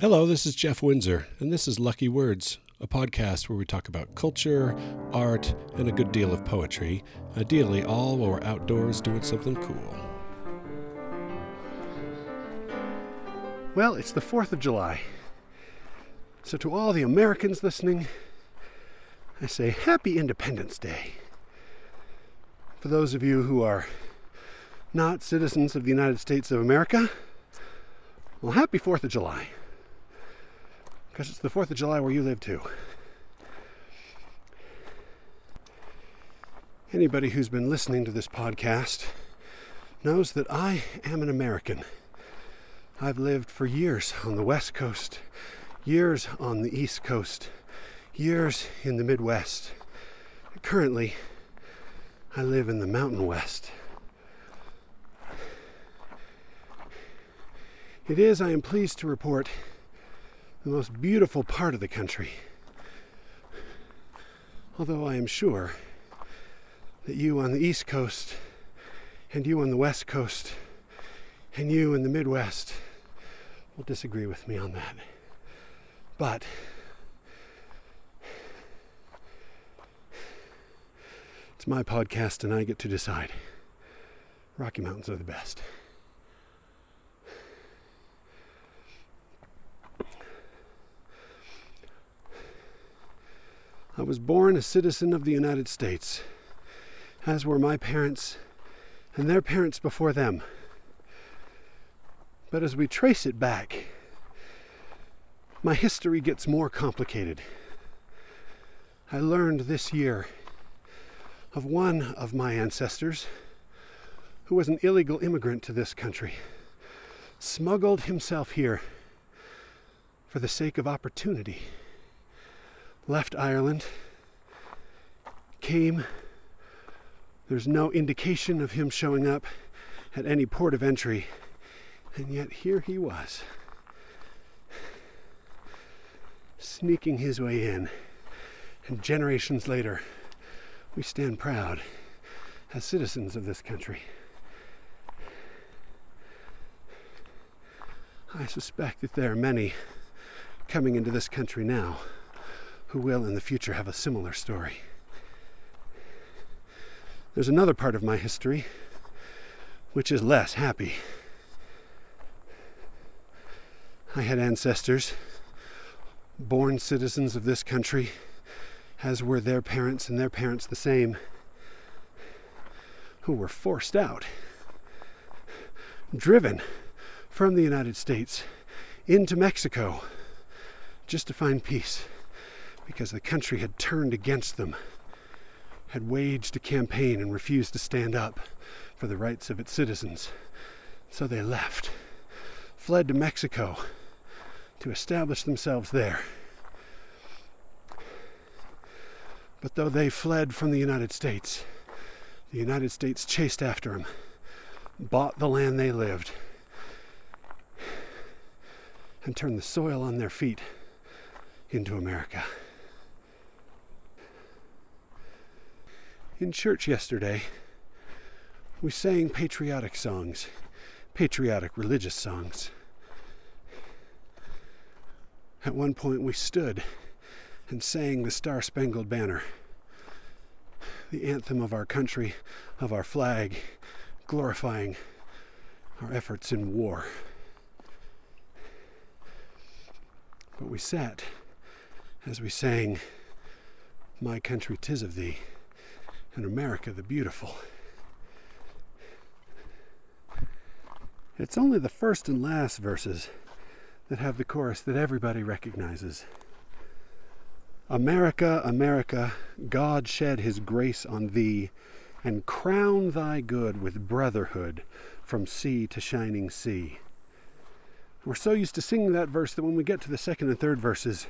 Hello, this is Jeff Windsor, and this is Lucky Words, a podcast where we talk about culture, art, and a good deal of poetry, ideally all while we're outdoors doing something cool. Well, it's the 4th of July. So, to all the Americans listening, I say Happy Independence Day. For those of you who are not citizens of the United States of America, well, happy 4th of July. Because it's the 4th of July where you live too. Anybody who's been listening to this podcast knows that I am an American. I've lived for years on the West Coast, years on the East Coast, years in the Midwest. Currently, I live in the Mountain West. It is, I am pleased to report, the most beautiful part of the country. Although I am sure that you on the East Coast, and you on the West Coast, and you in the Midwest will disagree with me on that. But it's my podcast, and I get to decide. Rocky Mountains are the best. I was born a citizen of the United States, as were my parents and their parents before them. But as we trace it back, my history gets more complicated. I learned this year of one of my ancestors who was an illegal immigrant to this country, smuggled himself here for the sake of opportunity left Ireland, came. There's no indication of him showing up at any port of entry, and yet here he was, sneaking his way in. And generations later, we stand proud as citizens of this country. I suspect that there are many coming into this country now who will in the future have a similar story. There's another part of my history which is less happy. I had ancestors, born citizens of this country, as were their parents and their parents the same, who were forced out, driven from the United States into Mexico just to find peace because the country had turned against them, had waged a campaign and refused to stand up for the rights of its citizens. So they left, fled to Mexico to establish themselves there. But though they fled from the United States, the United States chased after them, bought the land they lived, and turned the soil on their feet into America. In church yesterday, we sang patriotic songs, patriotic religious songs. At one point, we stood and sang the Star Spangled Banner, the anthem of our country, of our flag, glorifying our efforts in war. But we sat as we sang, My country, tis of thee and America the Beautiful. It's only the first and last verses that have the chorus that everybody recognizes. America, America, God shed his grace on thee and crown thy good with brotherhood from sea to shining sea. We're so used to singing that verse that when we get to the second and third verses,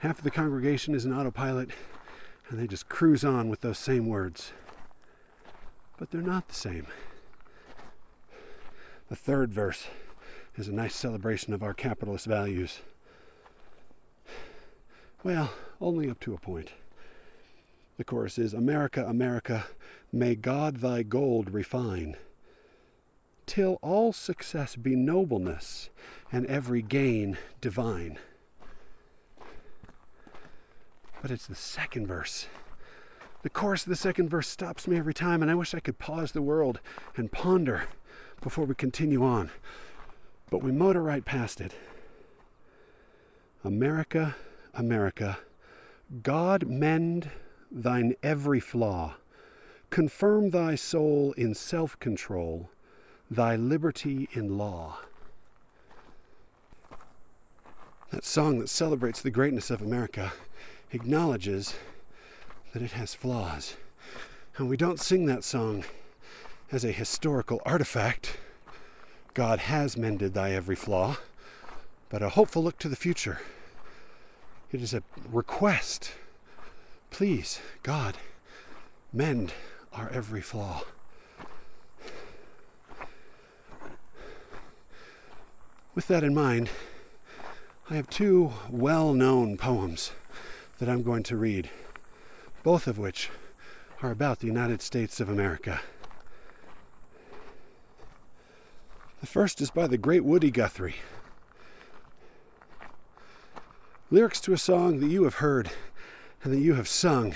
half of the congregation is in autopilot and they just cruise on with those same words. But they're not the same. The third verse is a nice celebration of our capitalist values. Well, only up to a point. The chorus is America, America, may God thy gold refine. till all success be nobleness and every gain divine. But it's the second verse. The chorus of the second verse stops me every time, and I wish I could pause the world and ponder before we continue on. But we motor right past it. America, America, God mend thine every flaw, confirm thy soul in self control, thy liberty in law. That song that celebrates the greatness of America acknowledges that it has flaws. And we don't sing that song as a historical artifact. God has mended thy every flaw, but a hopeful look to the future. It is a request. Please, God, mend our every flaw. With that in mind, I have two well known poems that I'm going to read, both of which are about the United States of America. The first is by the great Woody Guthrie. Lyrics to a song that you have heard and that you have sung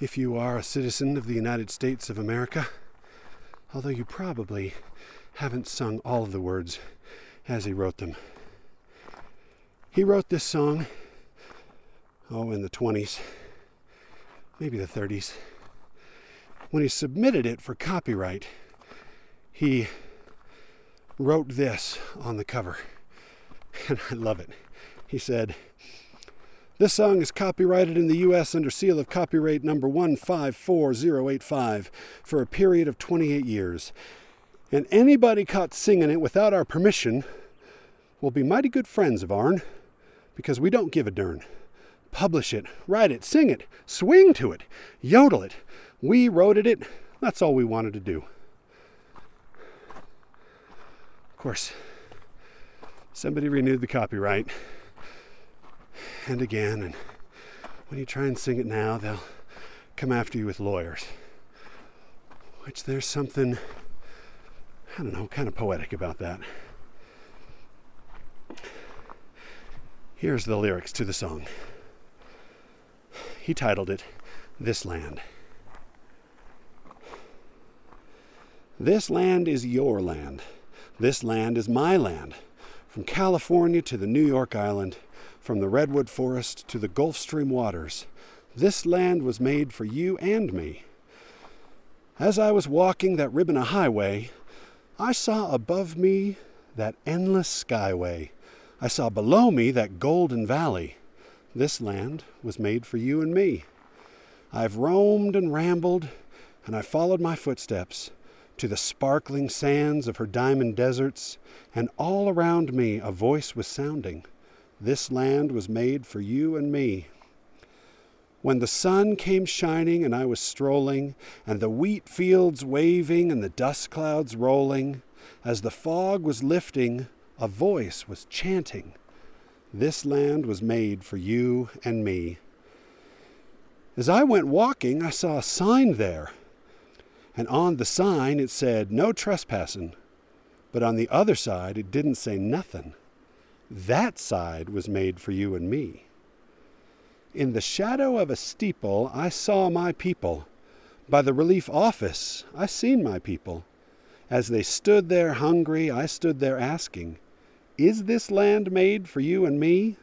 if you are a citizen of the United States of America, although you probably haven't sung all of the words as he wrote them. He wrote this song, oh, in the 20s, maybe the 30s. When he submitted it for copyright, he wrote this on the cover, and I love it. He said, This song is copyrighted in the U.S. under seal of copyright number 154085 for a period of 28 years. And anybody caught singing it without our permission will be mighty good friends of ourn because we don't give a darn. Publish it, write it, sing it, swing to it, yodel it. We wrote it, that's all we wanted to do. Of course, somebody renewed the copyright and again, and when you try and sing it now, they'll come after you with lawyers. Which there's something, I don't know, kind of poetic about that. Here's the lyrics to the song. He titled it This Land. This land is your land. This land is my land. From California to the New York Island, from the redwood forest to the Gulf Stream waters, this land was made for you and me. As I was walking that ribbon of highway, I saw above me that endless skyway. I saw below me that golden valley. This land was made for you and me. I've roamed and rambled, and I followed my footsteps to the sparkling sands of her diamond deserts, and all around me a voice was sounding. This land was made for you and me. When the sun came shining and I was strolling, and the wheat fields waving and the dust clouds rolling, as the fog was lifting, a voice was chanting. This land was made for you and me. As I went walking, I saw a sign there, and on the sign it said, No trespassing. But on the other side, it didn't say nothing. That side was made for you and me. In the shadow of a steeple, I saw my people. By the relief office, I seen my people. As they stood there hungry, I stood there asking, Is this land made for you and me?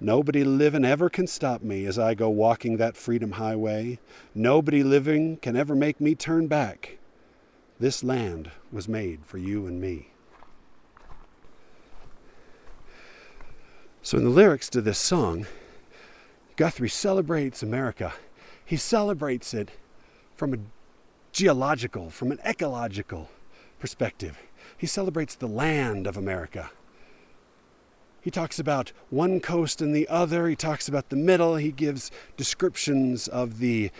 Nobody living ever can stop me as I go walking that freedom highway. Nobody living can ever make me turn back. This land was made for you and me. So, in the lyrics to this song, Guthrie celebrates America. He celebrates it from a geological, from an ecological perspective. He celebrates the land of America. He talks about one coast and the other. He talks about the middle. He gives descriptions of the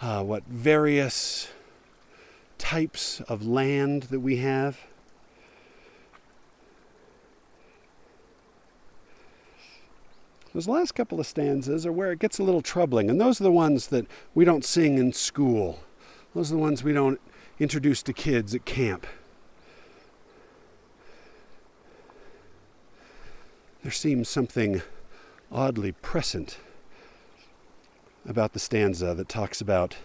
uh, what various types of land that we have. Those last couple of stanzas are where it gets a little troubling, and those are the ones that we don't sing in school. Those are the ones we don't introduce to kids at camp. There seems something oddly prescient about the stanza that talks about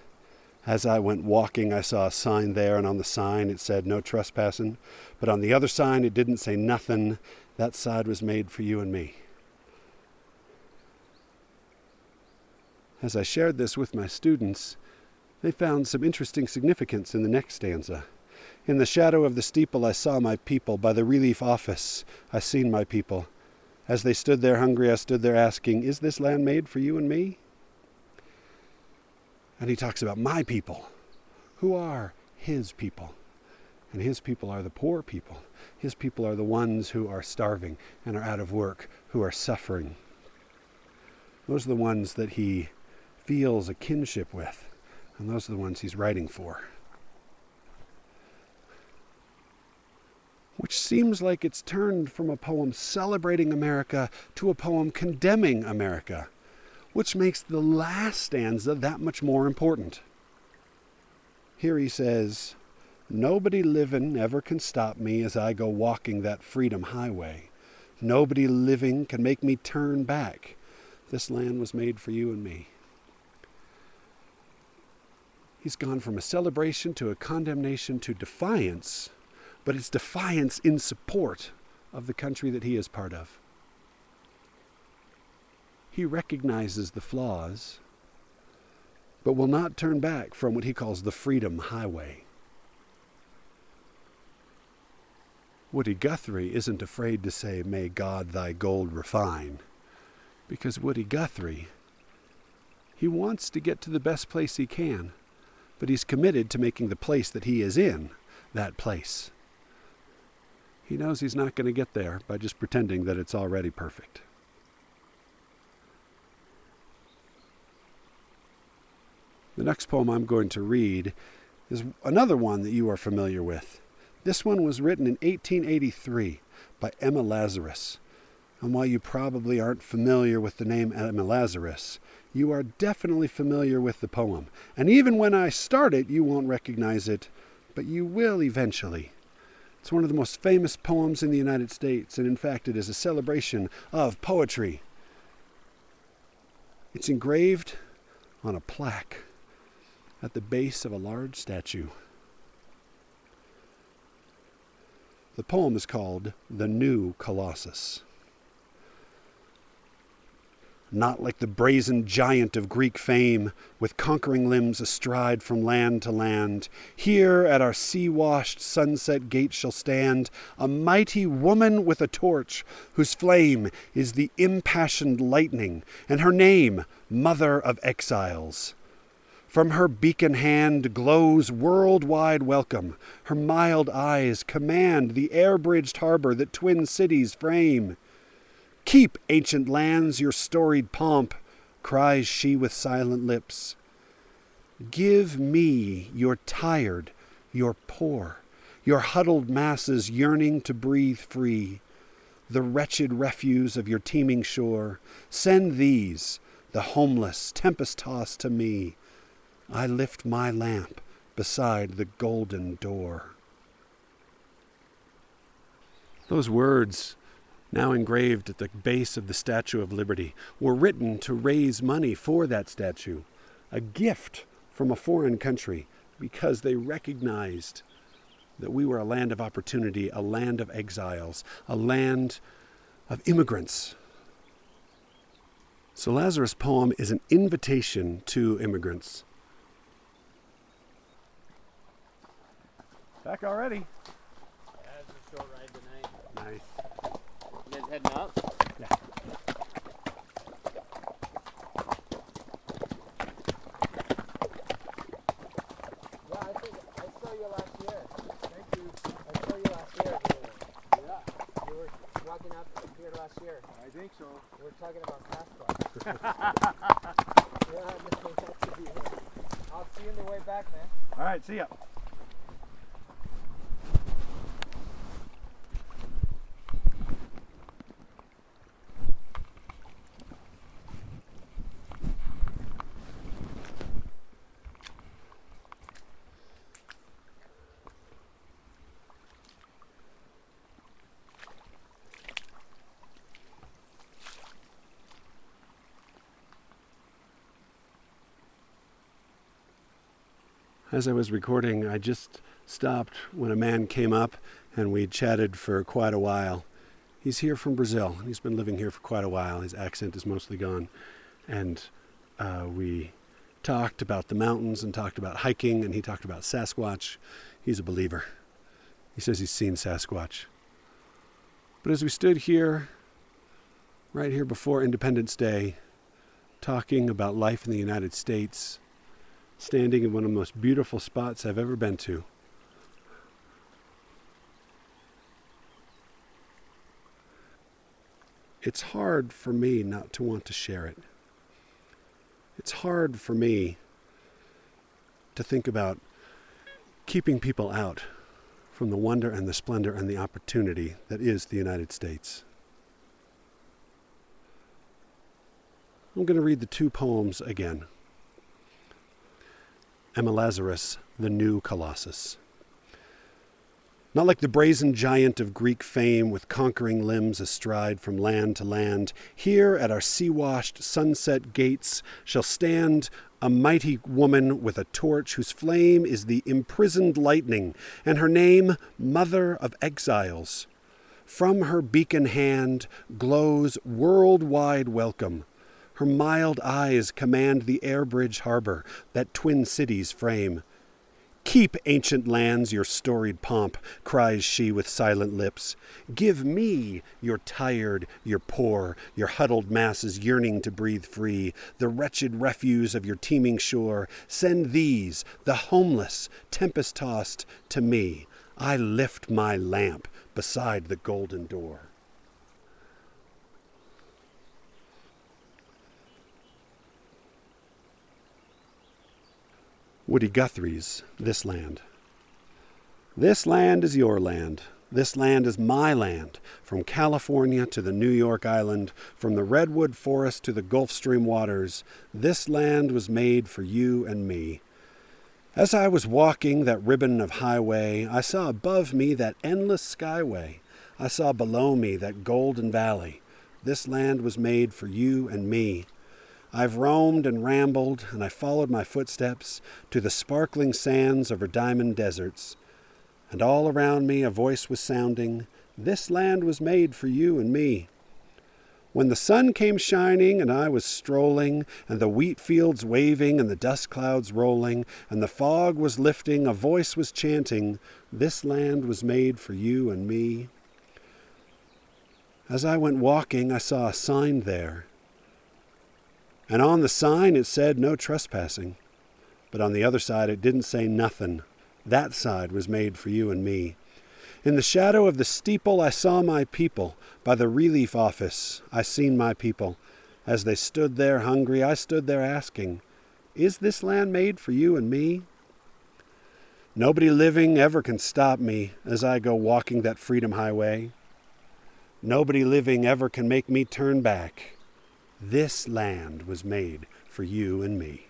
as I went walking, I saw a sign there, and on the sign it said no trespassing. But on the other sign, it didn't say nothing. That side was made for you and me. As I shared this with my students, they found some interesting significance in the next stanza. In the shadow of the steeple, I saw my people. By the relief office, I seen my people. As they stood there hungry, I stood there asking, Is this land made for you and me? And he talks about my people, who are his people. And his people are the poor people. His people are the ones who are starving and are out of work, who are suffering. Those are the ones that he feels a kinship with, and those are the ones he's writing for. Which seems like it's turned from a poem celebrating America to a poem condemning America which makes the last stanza that much more important. Here he says, Nobody living ever can stop me as I go walking that freedom highway. Nobody living can make me turn back. This land was made for you and me. He's gone from a celebration to a condemnation to defiance, but it's defiance in support of the country that he is part of. He recognizes the flaws, but will not turn back from what he calls the freedom highway. Woody Guthrie isn't afraid to say, May God thy gold refine, because Woody Guthrie, he wants to get to the best place he can, but he's committed to making the place that he is in that place. He knows he's not going to get there by just pretending that it's already perfect. The next poem I'm going to read is another one that you are familiar with. This one was written in 1883 by Emma Lazarus. And while you probably aren't familiar with the name Emma Lazarus, you are definitely familiar with the poem. And even when I start it, you won't recognize it, but you will eventually. It's one of the most famous poems in the United States, and in fact, it is a celebration of poetry. It's engraved on a plaque at the base of a large statue. The poem is called The New Colossus. Not like the brazen giant of Greek fame, with conquering limbs astride from land to land, here at our sea washed sunset gate shall stand a mighty woman with a torch, whose flame is the impassioned lightning, and her name, Mother of Exiles. From her beacon hand glows worldwide welcome. Her mild eyes command the air bridged harbor that twin cities frame. Keep, ancient lands, your storied pomp, cries she with silent lips. Give me your tired, your poor, your huddled masses yearning to breathe free, the wretched refuse of your teeming shore. Send these, the homeless, tempest tossed, to me I lift my lamp beside the golden door. Those words, now engraved at the base of the Statue of Liberty, were written to raise money for that statue, a gift from a foreign country, because they recognized that we were a land of opportunity, a land of exiles, a land of immigrants. So Lazarus' poem is an invitation to immigrants Back already. Yeah, it's a short ride tonight. Nice. You guys heading up? Yeah. Yeah, I think I saw you last year. Thank you. I saw you last year. Yeah. You were walking up here last year. I think so. We were talking about Sasquatch. yeah, no, that's to be I'll see you on the way back, man. All right, see ya. As I was recording, I just stopped when a man came up and we chatted for quite a while. He's here from Brazil. He's been living here for quite a while. His accent is mostly gone. And uh, we talked about the mountains and talked about hiking, and he talked about Sasquatch. He's a believer. He says he's seen Sasquatch. But as we stood here, right here before Independence Day, talking about life in the United States, standing in one of the most beautiful spots I've ever been to, it's hard for me not to want to share it. It's hard for me to think about keeping people out from the wonder and the splendor and the opportunity that is the United States. I'm going to read the two poems again. Emma Lazarus, The New Colossus. Not like the brazen giant of Greek fame with conquering limbs astride from land to land, here at our sea washed sunset gates shall stand a mighty woman with a torch whose flame is the imprisoned lightning, and her name, Mother of Exiles. From her beacon hand glows worldwide welcome. Her mild eyes command the air bridge harbor that twin cities frame. Keep, ancient lands, your storied pomp, cries she with silent lips. Give me your tired, your poor, your huddled masses yearning to breathe free, the wretched refuse of your teeming shore. Send these, the homeless, tempest tossed, to me. I lift my lamp beside the golden door. Woody Guthrie's This Land. This land is your land. This land is my land, from California to the New York Island, from the redwood forest to the Gulf Stream waters. This land was made for you and me. As I was walking that ribbon of highway, I saw above me that endless skyway. I saw below me that golden valley. This land was made for you and me. I've roamed and rambled, and I followed my footsteps to the sparkling sands of her diamond deserts. And all around me a voice was sounding, This land was made for you and me. When the sun came shining and I was strolling, and the wheat fields waving and the dust clouds rolling, and the fog was lifting, a voice was chanting, This land was made for you and me. As I went walking, I saw a sign there and on the sign it said no trespassing. But on the other side it didn't say nothing. That side was made for you and me. In the shadow of the steeple I saw my people. By the relief office I seen my people. As they stood there hungry, I stood there asking, Is this land made for you and me? Nobody living ever can stop me as I go walking that freedom highway. Nobody living ever can make me turn back. This land was made for you and me.